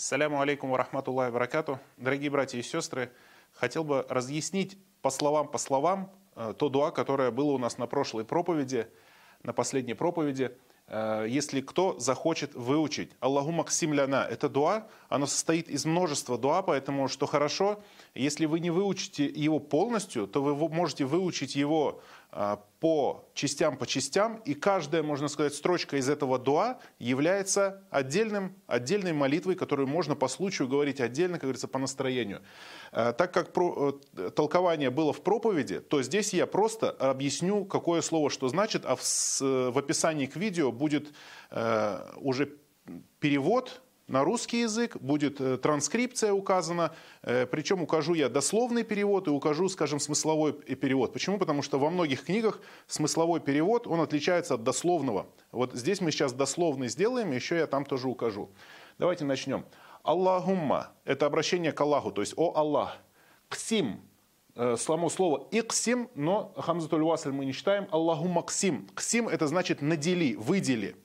Саляму алейкум рахматуллахи баракату. Дорогие братья и сестры, хотел бы разъяснить по словам по словам э, то дуа, которое было у нас на прошлой проповеди, на последней проповеди. Э, если кто захочет выучить Аллаху Максим Ляна, это дуа, оно состоит из множества дуа, поэтому что хорошо, если вы не выучите его полностью, то вы можете выучить его по частям, по частям, и каждая, можно сказать, строчка из этого дуа является отдельным, отдельной молитвой, которую можно по случаю говорить отдельно, как говорится, по настроению. А, так как про, э, толкование было в проповеди, то здесь я просто объясню, какое слово что значит, а в, в описании к видео будет э, уже перевод на русский язык, будет э, транскрипция указана, э, причем укажу я дословный перевод и укажу, скажем, смысловой перевод. Почему? Потому что во многих книгах смысловой перевод, он отличается от дословного. Вот здесь мы сейчас дословный сделаем, еще я там тоже укажу. Давайте начнем. Аллахумма – это обращение к Аллаху, то есть «О Аллах». Ксим э, само слово «иксим», но хамзатуль васль мы не читаем. Аллахумма ксим. Ксим – это значит «надели», «выдели».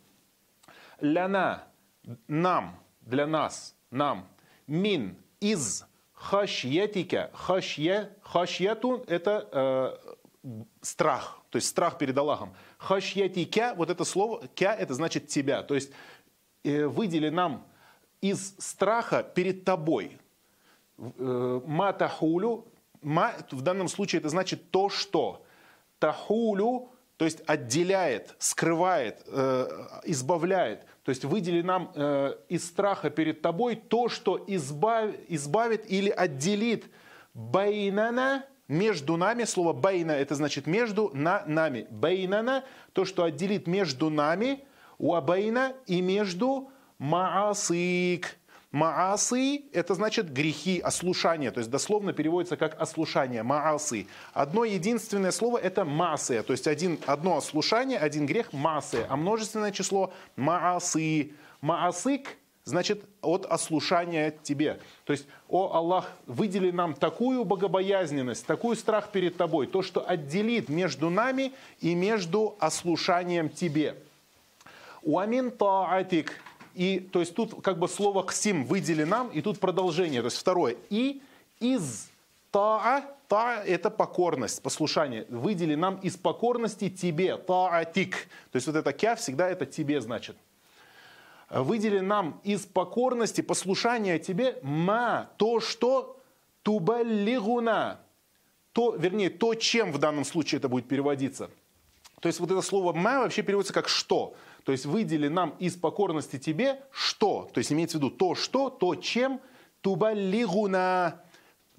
Ляна – «нам» для нас, нам, мин, из, хашьятика, хашья, хашьяту – это э, страх, то есть страх перед Аллахом. Хашьятика, вот это слово, кя – это значит тебя, то есть э, выдели нам из страха перед тобой. Э, тахулю, в данном случае это значит то, что. Тахулю, то есть отделяет, скрывает, э, избавляет. То есть выдели нам э, из страха перед тобой то, что избав, избавит или отделит байнана между нами. Слово байна это значит между на нами. Байнана то, что отделит между нами, уабайна и между маасик Маасы – это значит грехи, ослушание. То есть дословно переводится как ослушание, маасы. Одно единственное слово – это маасы. То есть один, одно ослушание, один грех – маасы. А множественное число – маасы. Маасык значит от ослушания тебе. То есть, о Аллах, выдели нам такую богобоязненность, такой страх перед тобой, то, что отделит между нами и между ослушанием тебе. Уамин таатик – и то есть тут как бы слово ксим выдели нам, и тут продолжение. То есть второе. И из таа, та это покорность, послушание. Выдели нам из покорности тебе, таатик. То есть вот это кя всегда это тебе значит. Выдели нам из покорности, послушания тебе, ма, то, что тубаллигуна. То, вернее, то, чем в данном случае это будет переводиться. То есть вот это слово ма вообще переводится как что. То есть выдели нам из покорности тебе что? То есть имеется в виду то что, то чем тубаллигуна.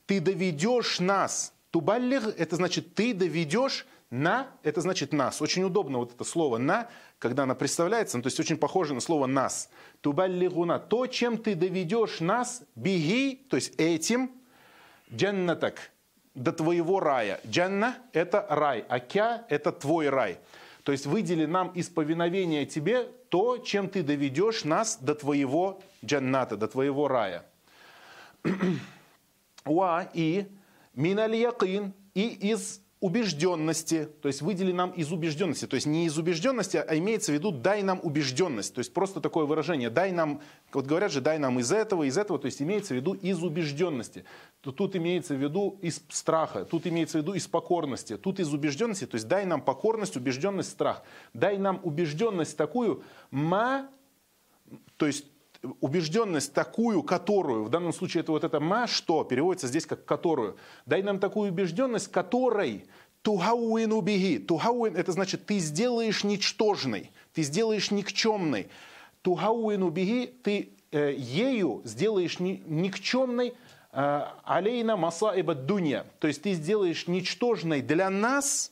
Ты доведешь нас. Тубаллиг – это значит ты доведешь на, это значит нас. Очень удобно вот это слово на, когда оно представляется, ну, то есть очень похоже на слово нас. Тубаллигуна. То, чем ты доведешь нас, беги, то есть этим, джаннатак, до твоего рая. Джанна – это рай, а кя – это твой рай. То есть выдели нам из повиновения тебе то, чем ты доведешь нас до твоего джанната, до твоего рая. Уа и миналь якин и из убежденности, то есть выдели нам из убежденности, то есть не из убежденности, а имеется в виду дай нам убежденность, то есть просто такое выражение, дай нам, вот говорят же, дай нам из этого, из этого, то есть имеется в виду из убежденности, тут имеется в виду из страха, тут имеется в виду из покорности, тут из убежденности, то есть дай нам покорность, убежденность, страх, дай нам убежденность такую, ма, то есть убежденность такую, которую, в данном случае это вот это ма, что переводится здесь как которую, дай нам такую убежденность, которой тухауин убеги. Тухауин это значит ты сделаешь ничтожной, ты сделаешь никчемной. Тухауин убеги, ты э, ею сделаешь ни, никчемной э, алейна масаиба дунья. То есть ты сделаешь ничтожной для нас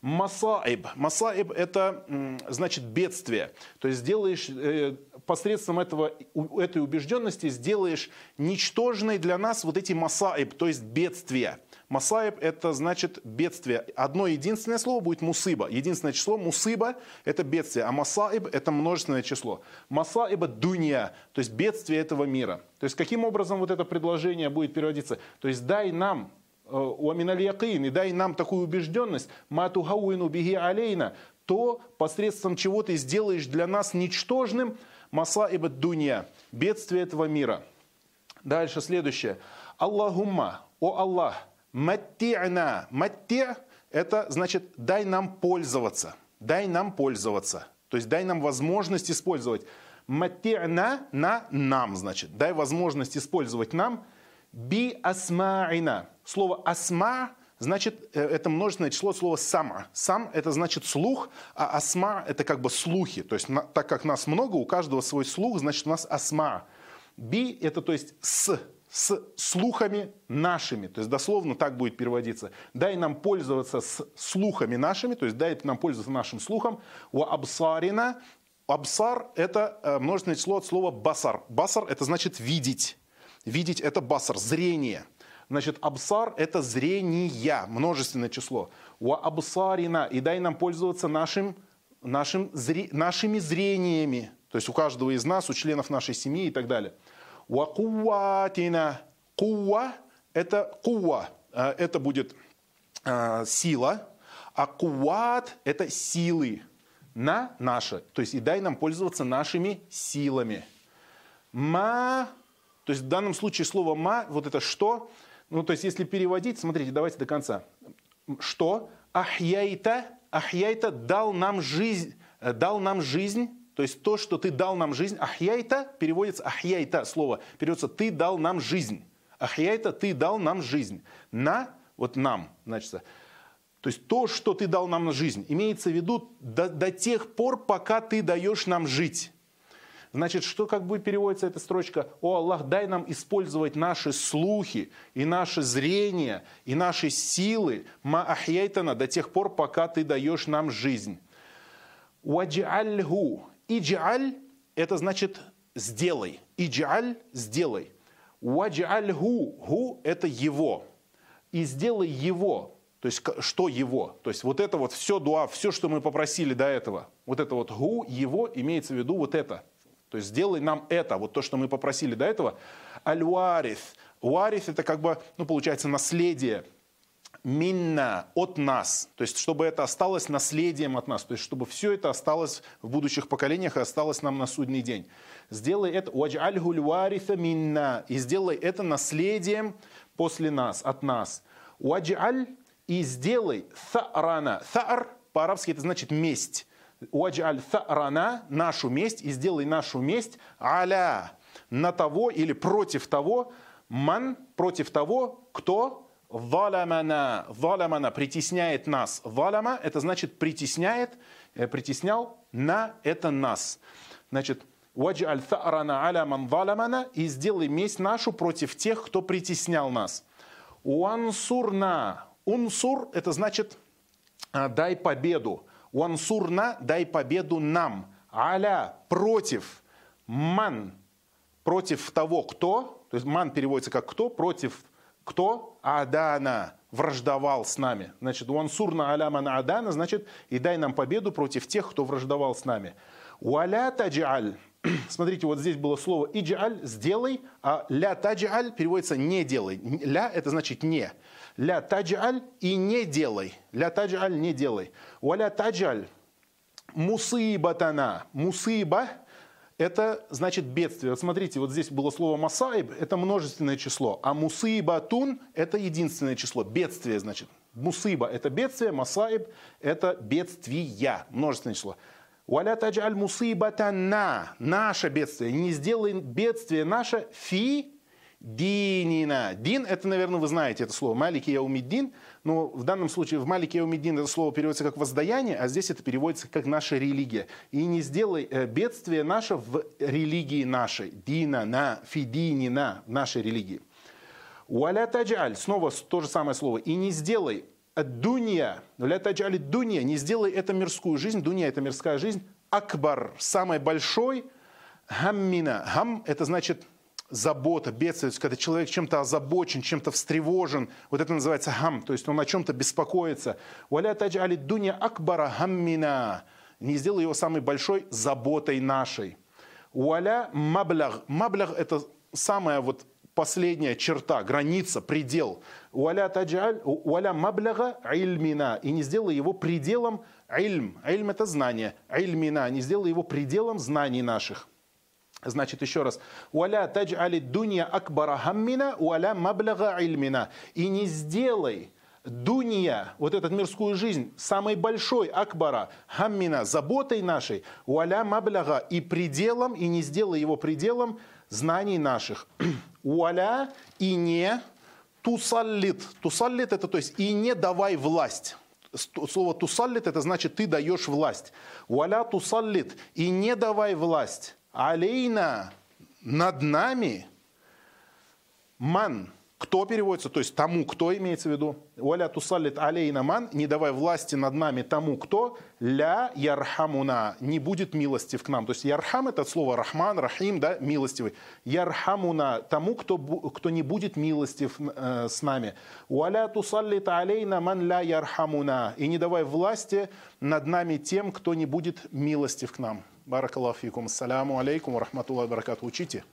Масаиб. Масаиб – это значит бедствие. То есть сделаешь э, посредством этого, этой убежденности сделаешь ничтожной для нас вот эти масаиб, то есть бедствия. Масаиб – это значит бедствие. Одно единственное слово будет мусыба. Единственное число мусыба – это бедствие, а масаиб – это множественное число. Масаиба – дунья, то есть бедствие этого мира. То есть каким образом вот это предложение будет переводиться? То есть дай нам уаминаль якин, и дай нам такую убежденность, мату хауину биги алейна, то посредством чего ты сделаешь для нас ничтожным, масаиб дунья, бедствие этого мира. Дальше следующее. Аллахумма, о Аллах, матти'на. Матти' это значит дай нам пользоваться. Дай нам пользоваться. То есть дай нам возможность использовать. Матти'на на нам, значит. Дай возможность использовать нам. Би асма'ина. Слово асма значит, э, это множественное число слова сама. Сам это значит слух, а асма это как бы слухи. То есть так как нас много, у каждого свой слух, значит у нас асма. Би это то есть с с слухами нашими. То есть дословно так будет переводиться. Дай нам пользоваться с слухами нашими, то есть дай нам пользоваться нашим слухом. У абсарина. Абсар – это э, множественное число от слова басар. Басар – это значит видеть. Видеть – это басар, зрение. Значит, абсар – это зрение, множественное число. У абсарина. И дай нам пользоваться нашим, нашим, зри, нашими зрениями. То есть у каждого из нас, у членов нашей семьи и так далее. Вакуатина. Куа – это куа. Э, это будет э, сила. А куат – это силы на наши. То есть и дай нам пользоваться нашими силами. Ма, то есть в данном случае слово ма, вот это что, ну то есть если переводить, смотрите, давайте до конца. Что? Ахьяйта, ахьяйта дал нам жизнь, э, дал нам жизнь то есть то, что ты дал нам жизнь, ахьяйта переводится, ахьяйта слово, переводится ты дал нам жизнь. Ахьяйта ты дал нам жизнь. На, вот нам, значит, то есть то, что ты дал нам на жизнь, имеется в виду до, до тех пор, пока ты даешь нам жить. Значит, что как будет переводится эта строчка? О Аллах, дай нам использовать наши слухи и наше зрение и наши силы ма ахьяйтана до тех пор, пока ты даешь нам жизнь. Ваджиальху Иджаль – это значит «сделай». Иджаль – «сделай». Ваджальху – «ху» – это «его». И сделай его, то есть что его? То есть вот это вот все дуа, все, что мы попросили до этого, вот это вот гу, его, имеется в виду вот это. То есть сделай нам это, вот то, что мы попросили до этого. Аль-Вариф. Вариф это как бы, ну, получается, наследие – минна от нас, то есть чтобы это осталось наследием от нас, то есть чтобы все это осталось в будущих поколениях и осталось нам на судный день. Сделай это, минна, и сделай это наследием после нас, от нас. Вадж'аль и сделай сарана. Сар по-арабски это значит месть. Вадж'аль сарана, нашу месть, и сделай нашу месть аля, на того или против того, ман, против того, кто Валамана, валамана притесняет нас. Валама это значит притесняет, э, притеснял на это нас. Значит, ваджаль сарана аля ман валамана и сделай месть нашу против тех, кто притеснял нас. Уансурна. Унсур это значит «А, дай победу. Уансурна дай победу нам. Аля против. Ман против того, кто. То есть ман переводится как кто, против кто? Адана враждовал с нами. Значит, уансурна алямана адана, значит, и дай нам победу против тех, кто враждовал с нами. Уаля таджаль. Смотрите, вот здесь было слово иджаль, сделай, а ля таджаль переводится не делай. Ля это значит не. Ля таджаль и не делай. Ля таджаль не делай. Уаля таджаль мусыбатана. Мусыба это значит бедствие. Вот смотрите, вот здесь было слово масаиб, это множественное число, а мусыбатун – это единственное число, бедствие, значит. Мусыба – это бедствие, масаиб – это бедствия, множественное число. Валя таджаль мусыбатана, наше бедствие. Не сделай бедствие наше фи динина. Дин, это, наверное, вы знаете это слово. Малики яумиддин. Но в данном случае в Малике яумиддин это слово переводится как воздаяние, а здесь это переводится как наша религия. И не сделай э, бедствие наше в религии нашей. Дина, на, фидинина, нашей религии. Уаля таджаль, снова то же самое слово. И не сделай дунья, ля таджаль дунья, не сделай это мирскую жизнь, дунья это мирская жизнь, акбар, самый большой, гаммина. Гам это значит забота, бедствие, когда человек чем-то озабочен, чем-то встревожен, вот это называется хам, то есть он о чем-то беспокоится. «Валя таджали дуня акбара хаммина» не сделай его самой большой заботой нашей. «Валя маблях» маблях – это самая вот последняя черта, граница, предел. «Валя таджаль», «Валя мабляга ильмина» и не сделай его пределом ильм. Ильм – это знание. Ильмина, не сделай его пределом знаний наших. Значит, еще раз. «Уаля тадж'али дунья акбара хаммина, уаля маблага ильмина». И не сделай дунья, вот эту мирскую жизнь, самой большой акбара, хаммина, заботой нашей, уаля маблага, и пределом, и не сделай его пределом знаний наших. Уаля и не тусаллит. Тусаллит это то есть и не давай власть. Слово тусаллит это значит ты даешь власть. Уаля тусаллит и не давай власть алейна над нами ман. Кто переводится? То есть тому, кто имеется в виду. Уаля тусалит алейна ман, не давай власти над нами тому, кто ля ярхамуна, не будет милостив к нам. То есть ярхам это слово рахман, рахим, да, милостивый. Ярхамуна, тому, кто, кто не будет милостив э, с нами. Уаля тусалит алейна ман ля ярхамуна, и не давай власти над нами тем, кто не будет милостив к нам. Баракаллаху фикум. Ассаляму алейкум ва рахматуллахи баракату. Учите.